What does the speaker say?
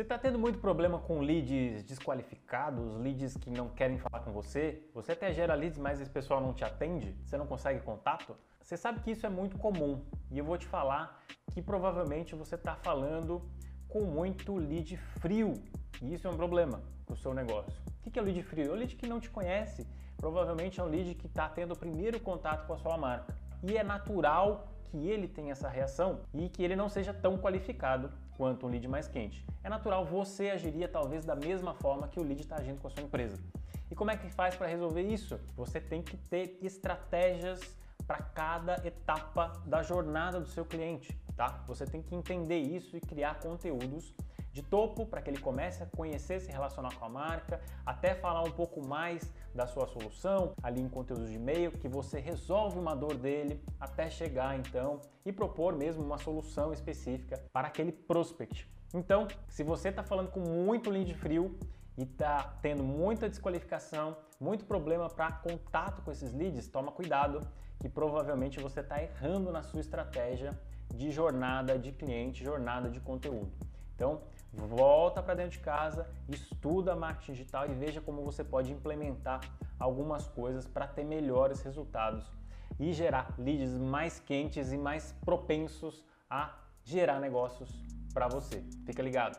Você está tendo muito problema com leads desqualificados, leads que não querem falar com você? Você até gera leads, mas esse pessoal não te atende? Você não consegue contato? Você sabe que isso é muito comum e eu vou te falar que provavelmente você está falando com muito lead frio e isso é um problema para o seu negócio. O que é o lead frio? É o lead que não te conhece, provavelmente é um lead que está tendo o primeiro contato com a sua marca e é natural que ele tenha essa reação e que ele não seja tão qualificado quanto um lead mais quente. É natural você agiria talvez da mesma forma que o lead está agindo com a sua empresa. E como é que faz para resolver isso? Você tem que ter estratégias para cada etapa da jornada do seu cliente, tá? Você tem que entender isso e criar conteúdos de topo para que ele comece a conhecer, se relacionar com a marca, até falar um pouco mais da sua solução ali em conteúdos de e-mail, que você resolve uma dor dele até chegar então e propor mesmo uma solução específica para aquele prospect. Então, se você está falando com muito lead frio e está tendo muita desqualificação, muito problema para contato com esses leads, toma cuidado que provavelmente você está errando na sua estratégia de jornada de cliente, jornada de conteúdo. Então, volta para dentro de casa, estuda marketing digital e veja como você pode implementar algumas coisas para ter melhores resultados e gerar leads mais quentes e mais propensos a gerar negócios para você. Fica ligado.